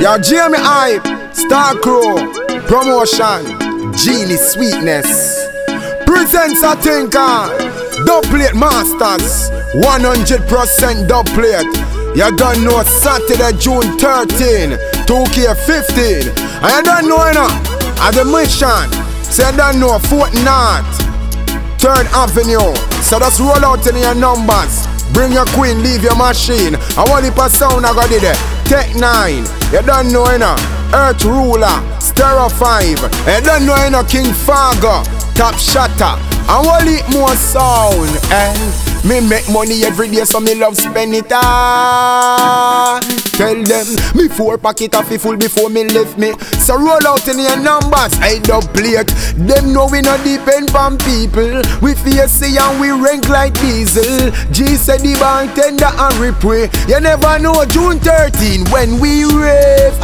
Yo, Jaime Hype, Star Crew, Promotion, Genie Sweetness. Presents a thinker, dub masters, 100% dub. You don't know Saturday, June 13, 2K15. And you don't know, you know, at the Mansion. So you don't know, Fort North, 3rd Avenue. So just roll out in your numbers. Bring your queen, leave your machine. I want it a sound I got it there. Tek 9, you don't know, know. Earthruler, Stereo 5, you don't know, know, King Fargo, Top Shotta. I want it more sound, eh? Me make money every day, so me love spend it all. Tell them me four pocket off full before me left me. So roll out in your numbers, I plate. Them know we not depend on people. We face and we rank like diesel. G said the bartender and repray. You never know June 13 when we rave.